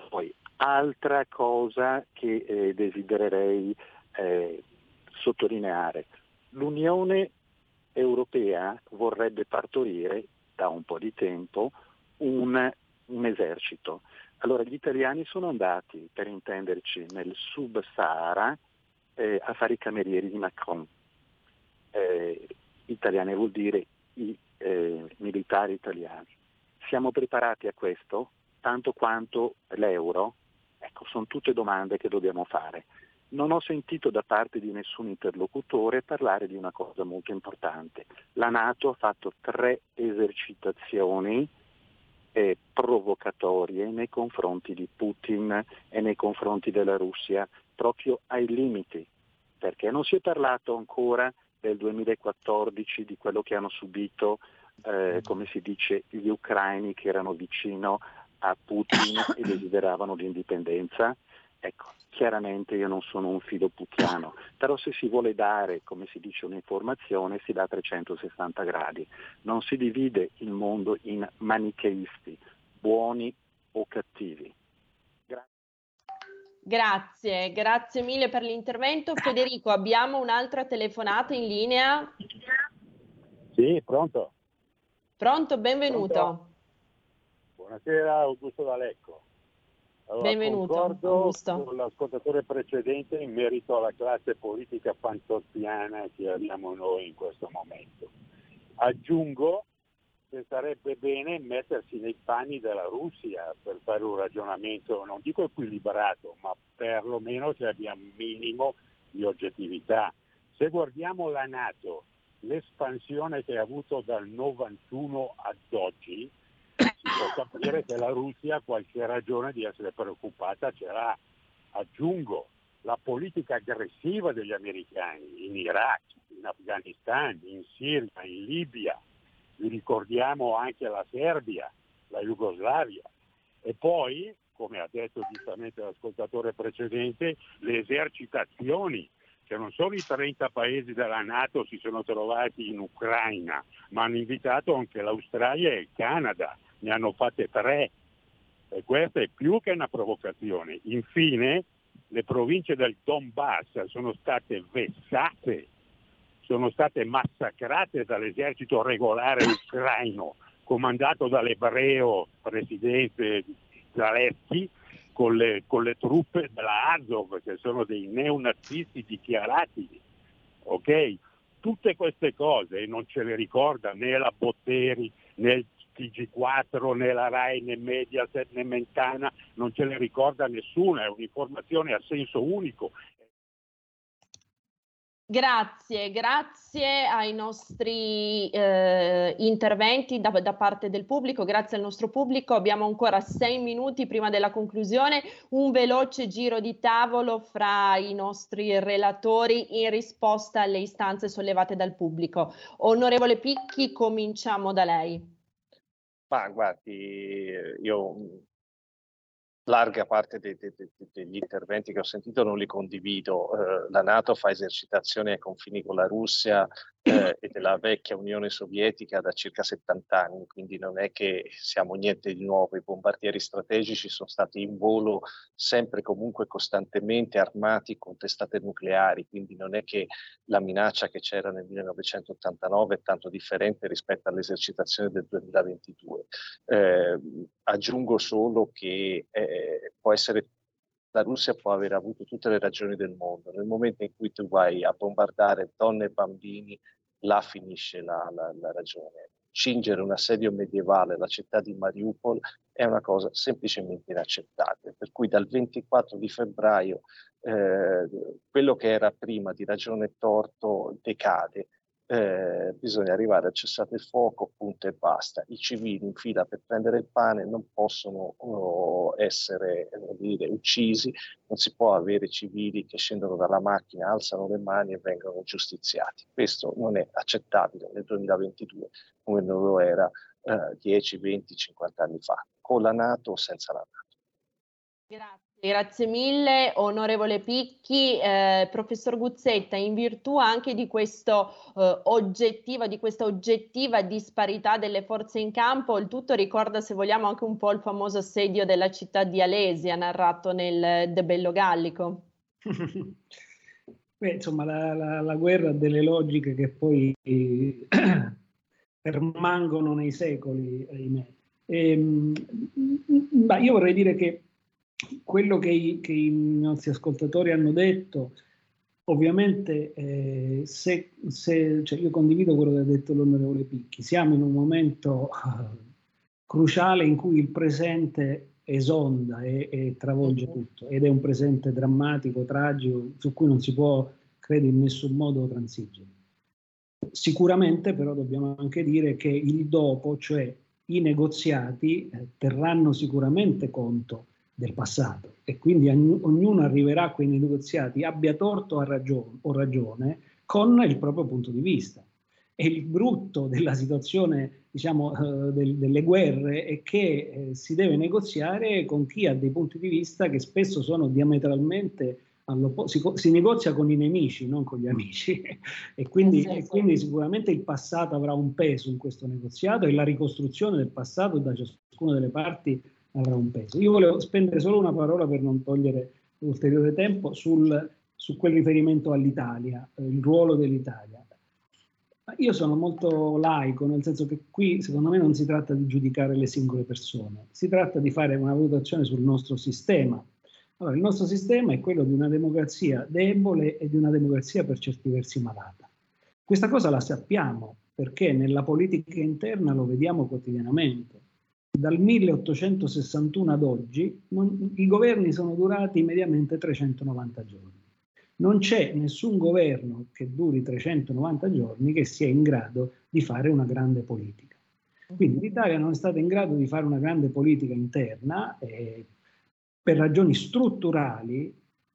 Poi Altra cosa che eh, desidererei eh, sottolineare, l'Unione Europea vorrebbe partorire da un po' di tempo un, un esercito. Allora gli italiani sono andati, per intenderci, nel sub-Sahara eh, a fare i camerieri di Macron. Eh, italiani vuol dire i eh, militari italiani. Siamo preparati a questo tanto quanto l'euro? Ecco, sono tutte domande che dobbiamo fare. Non ho sentito da parte di nessun interlocutore parlare di una cosa molto importante. La Nato ha fatto tre esercitazioni eh, provocatorie nei confronti di Putin e nei confronti della Russia, proprio ai limiti, perché non si è parlato ancora del 2014, di quello che hanno subito, eh, come si dice, gli ucraini che erano vicino a Putin e desideravano l'indipendenza? Ecco, chiaramente io non sono un filo putiano, però se si vuole dare, come si dice, un'informazione si dà a 360 gradi, non si divide il mondo in manicheisti, buoni o cattivi. Grazie, grazie mille per l'intervento. Federico, abbiamo un'altra telefonata in linea. Sì, pronto. Pronto, benvenuto. Pronto. Buonasera, Augusto D'Alecco. Allora, Benvenuto. Concordo Augusto. con l'ascoltatore precedente in merito alla classe politica fantozziana che abbiamo noi in questo momento. Aggiungo che sarebbe bene mettersi nei panni della Russia per fare un ragionamento, non dico equilibrato, ma perlomeno che abbia un minimo di oggettività. Se guardiamo la Nato, l'espansione che ha avuto dal 91 ad oggi, può capire che la Russia qualche ragione di essere preoccupata ce l'ha. Aggiungo, la politica aggressiva degli americani in Iraq, in Afghanistan, in Siria, in Libia, vi ricordiamo anche la Serbia, la Jugoslavia e poi, come ha detto giustamente l'ascoltatore precedente, le esercitazioni che non solo i 30 paesi della Nato si sono trovati in Ucraina, ma hanno invitato anche l'Australia e il Canada, ne hanno fatte tre e questa è più che una provocazione. Infine, le province del Donbass sono state vessate sono state massacrate dall'esercito regolare ucraino, comandato dall'ebreo presidente Zalesky, con le, con le truppe della Azov, che sono dei neonazisti dichiarati. Okay? Tutte queste cose non ce le ricorda né la Botteri, né il TG4, né la RAI, né Mediaset, né Mentana, non ce le ricorda nessuna, è un'informazione a senso unico Grazie, grazie ai nostri eh, interventi da, da, parte del pubblico, grazie al nostro pubblico. Abbiamo ancora sei minuti prima della conclusione, un veloce giro di tavolo fra i nostri relatori in risposta alle istanze sollevate dal pubblico. Onorevole Picchi, cominciamo da lei. Ma guardi, io larga parte de, de, de, degli interventi che ho sentito non li condivido. Eh, la Nato fa esercitazioni ai confini con la Russia eh, e della vecchia Unione Sovietica da circa 70 anni, quindi non è che siamo niente di nuovo. I bombardieri strategici sono stati in volo sempre comunque costantemente armati con testate nucleari, quindi non è che la minaccia che c'era nel 1989 è tanto differente rispetto all'esercitazione del 2022. Eh, aggiungo solo che eh, può essere la Russia può aver avuto tutte le ragioni del mondo. Nel momento in cui tu vai a bombardare donne e bambini, là finisce la, la, la ragione. Cingere un assedio medievale alla città di Mariupol è una cosa semplicemente inaccettabile. Per cui dal 24 di febbraio eh, quello che era prima di ragione torto decade eh, bisogna arrivare al cessate il fuoco, punto e basta. I civili in fila per prendere il pane non possono oh, essere eh, dire, uccisi, non si può avere civili che scendono dalla macchina, alzano le mani e vengono giustiziati. Questo non è accettabile nel 2022 come non lo era eh, 10, 20, 50 anni fa, con la Nato o senza la Nato. Grazie. Grazie mille, onorevole Picchi. Eh, professor Guzzetta, in virtù anche di, questo, eh, oggettiva, di questa oggettiva disparità delle forze in campo, il tutto ricorda, se vogliamo, anche un po' il famoso assedio della città di Alesia, narrato nel De Bello Gallico. Beh, insomma, la, la, la, guerra delle logiche che poi eh, permangono nei secoli, ahimè. E, ehm, io vorrei dire che quello che i, che i, nostri ascoltatori hanno detto, ovviamente eh, se, se, cioè io condivido quello che ha detto l'onorevole Picchi, siamo in un momento uh, cruciale in cui il presente esonda e, e travolge tutto ed è un presente drammatico, tragico, su cui non si può, credo, in nessun modo transigere. Sicuramente però dobbiamo anche dire che il dopo, cioè i negoziati, eh, terranno sicuramente conto del passato. E quindi ognuno arriverà a quei negoziati, abbia torto o ragione, o ragione, con il proprio punto di vista. E il brutto della situazione, diciamo, eh, del, delle guerre è che eh, si deve negoziare con chi ha dei punti di vista che spesso sono diametralmente si, si, negozia con i nemici, non con gli amici, e quindi, e quindi, sicuramente il passato avrà un peso in questo negoziato e la ricostruzione del passato da ciascuna delle parti avrà un peso. Io volevo spendere solo una parola per non togliere ulteriore tempo sul, su quel riferimento all'Italia, eh, il ruolo dell'Italia. Io sono molto laico, nel senso che qui secondo me non si tratta di giudicare le singole persone, si tratta di fare una valutazione sul nostro sistema. Allora, il nostro sistema è quello di una democrazia debole e di una democrazia per certi versi malata. Questa cosa la sappiamo perché nella politica interna lo vediamo quotidianamente. Dal 1861 ad oggi non, i governi sono durati mediamente 390 giorni. Non c'è nessun governo che duri 390 giorni che sia in grado di fare una grande politica. Quindi l'Italia non è stata in grado di fare una grande politica interna eh, per ragioni strutturali,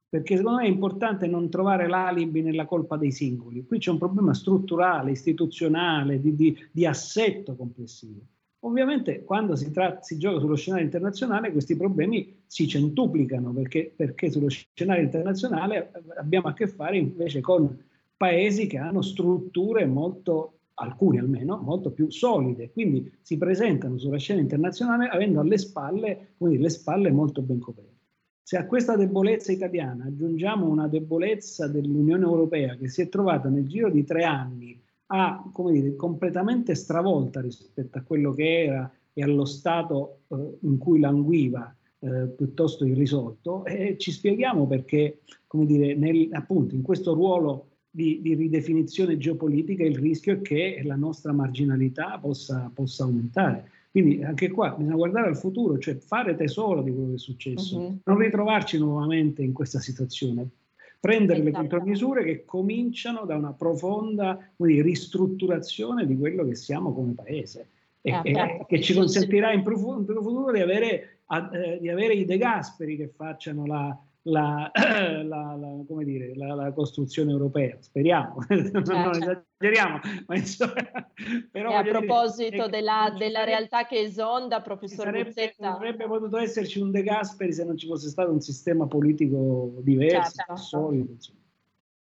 perché secondo me è importante non trovare l'alibi nella colpa dei singoli. Qui c'è un problema strutturale, istituzionale, di, di, di assetto complessivo. Ovviamente quando si, tratta, si, gioca sullo scenario internazionale questi problemi si centuplicano perché, perché, sullo scenario internazionale abbiamo a che fare invece con paesi che hanno strutture molto, alcuni almeno, molto più solide, quindi si presentano sulla scena internazionale avendo alle spalle, dire, le spalle molto ben coperte. Se a questa debolezza italiana aggiungiamo una debolezza dell'Unione Europea che si è trovata nel giro di tre anni ha come dire, completamente stravolta rispetto a quello che era e allo stato eh, in cui languiva eh, piuttosto irrisolto e ci spieghiamo perché, come dire, nel, appunto in questo ruolo di, di, ridefinizione geopolitica il rischio è che la nostra marginalità possa, possa, aumentare. Quindi anche qua bisogna guardare al futuro, cioè fare tesoro di quello che è successo, uh-huh. non ritrovarci nuovamente in questa situazione, prendere esatto. le contromisure che cominciano da una profonda dire, ristrutturazione di quello che siamo come paese. E, ah, e che ci consentirà in futuro di avere, eh, di avere i De Gasperi che facciano la, la, la, la, dire, la, costruzione europea, speriamo, non, non certo. esageriamo, ma insomma, però a proposito dire, della, della realtà che esonda, professor sarebbe, Buzzetta... Avrebbe potuto esserci un De Gasperi se non ci fosse stato un sistema politico diverso, certo. solido, insomma.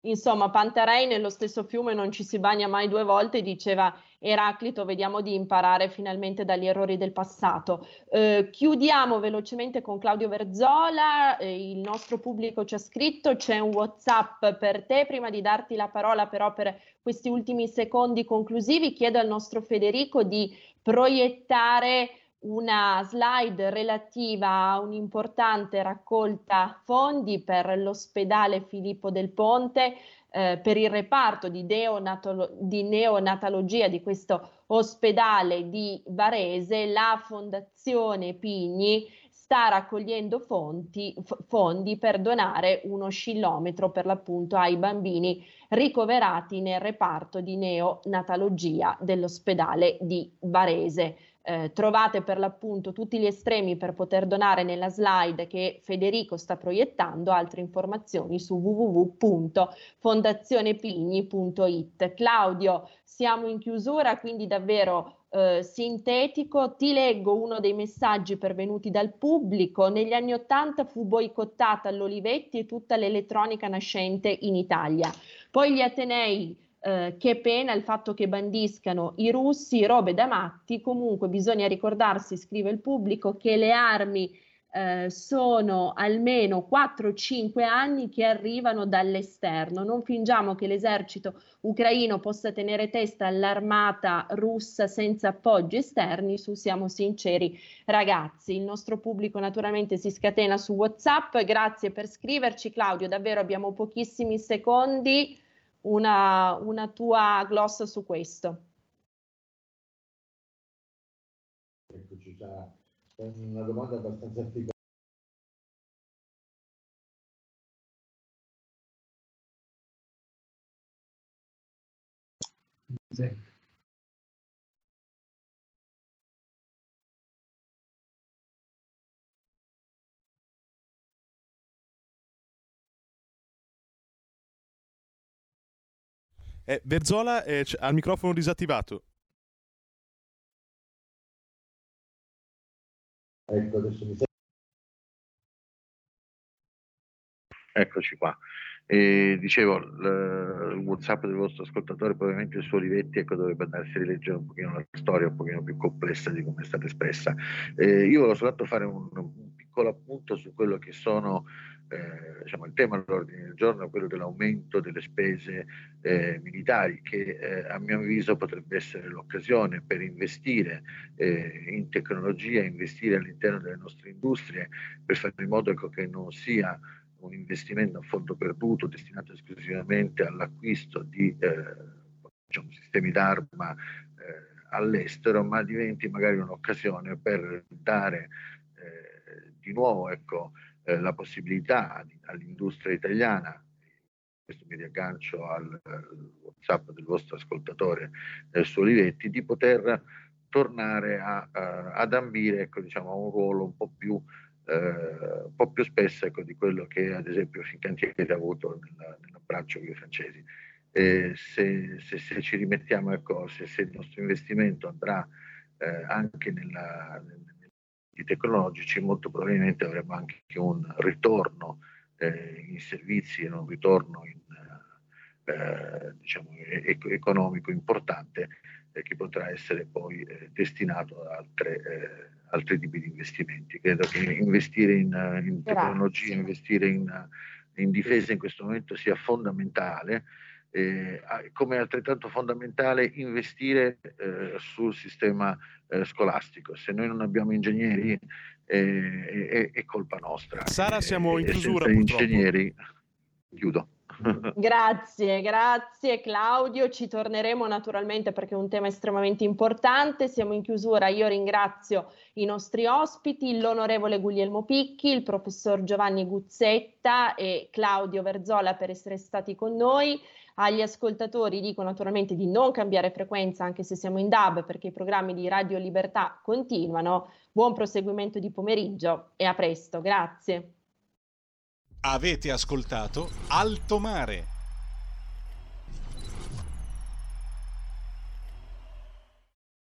Insomma, Pantarei nello stesso fiume non ci si bagna mai due volte, diceva Eraclito, vediamo di imparare finalmente dagli errori del passato. Eh, chiudiamo velocemente con Claudio Verzola, eh, il nostro pubblico ci ha scritto, c'è un Whatsapp per te, prima di darti la parola però per questi ultimi secondi conclusivi chiedo al nostro Federico di proiettare una slide relativa a un'importante raccolta fondi per l'ospedale Filippo del Ponte, eh, per il reparto di, neonatolo- di neonatologia di questo ospedale di Varese, la Fondazione Pigni sta raccogliendo fonti, f- fondi per donare uno scillometro per l'appunto ai bambini ricoverati nel reparto di neonatologia dell'ospedale di Varese. Eh, trovate per l'appunto tutti gli estremi per poter donare nella slide che Federico sta proiettando, altre informazioni su www.fondazionepigni.it. Claudio, siamo in chiusura, quindi davvero eh, sintetico. Ti leggo uno dei messaggi pervenuti dal pubblico. Negli anni Ottanta fu boicottata l'Olivetti e tutta l'elettronica nascente in Italia. Poi gli Atenei eh, che pena il fatto che bandiscano i russi, robe da matti, comunque bisogna ricordarsi, scrive il pubblico, che le armi eh, sono almeno 4-5 anni che arrivano dall'esterno. Non fingiamo che l'esercito ucraino possa tenere testa all'armata russa senza appoggi esterni, su siamo sinceri ragazzi. Il nostro pubblico naturalmente si scatena su WhatsApp, grazie per scriverci Claudio, davvero abbiamo pochissimi secondi una, una tua glossa su questo. Eccoci, già una domanda abbastanza articolata. Sì. Eh, Verzola eh, ha il microfono disattivato. Ecco, adesso mi Eccoci qua. E dicevo, il WhatsApp del vostro ascoltatore, probabilmente il suo Olivetti, ecco, dovrebbe andarsi a rileggere un pochino la storia un pochino più complessa di come è stata espressa. Eh, io volevo soltanto fare un, un, piccolo appunto su quello che sono eh, diciamo, il tema all'ordine del giorno, quello dell'aumento delle spese eh, militari, che eh, a mio avviso potrebbe essere l'occasione per investire eh, in tecnologia, investire all'interno delle nostre industrie, per fare in modo che non sia un investimento a fondo perduto destinato esclusivamente all'acquisto di eh, diciamo, sistemi d'arma eh, all'estero, ma diventi magari un'occasione per dare di nuovo ecco, eh, la possibilità all'industria italiana, questo mi riaggancio al, al WhatsApp del vostro ascoltatore eh, su Olivetti, di poter tornare a, a, ad ambire ecco, diciamo, a un ruolo un po' più eh, un po' più spesso ecco, di quello che ad esempio Fincantieri ha avuto nella, nell'abbraccio con i francesi. Eh, se, se, se, ci rimettiamo, ecco, se, se, il nostro investimento andrà eh, anche nella, tecnologici, molto probabilmente avremo anche un ritorno eh, in servizi e un ritorno in, eh, diciamo, e- economico importante eh, che potrà essere poi eh, destinato ad altre, eh, altri tipi di investimenti. Credo che investire in, in tecnologia, investire in, in, difesa in questo momento sia fondamentale. Eh, come altrettanto fondamentale investire eh, sul sistema eh, scolastico. Se noi non abbiamo ingegneri è, è, colpa nostra. Sara, siamo in chiusura. Senza ingegneri, chiudo. Grazie, grazie Claudio, ci torneremo naturalmente perché è un tema estremamente importante, siamo in chiusura, io ringrazio i nostri ospiti, l'onorevole Guglielmo Picchi, il professor Giovanni Guzzetta e Claudio Verzola per essere stati con noi. Agli ascoltatori dico naturalmente di non cambiare frequenza anche se siamo in DAB perché i programmi di Radio Libertà continuano. Buon proseguimento di pomeriggio e a presto, grazie. Avete ascoltato Alto Mare.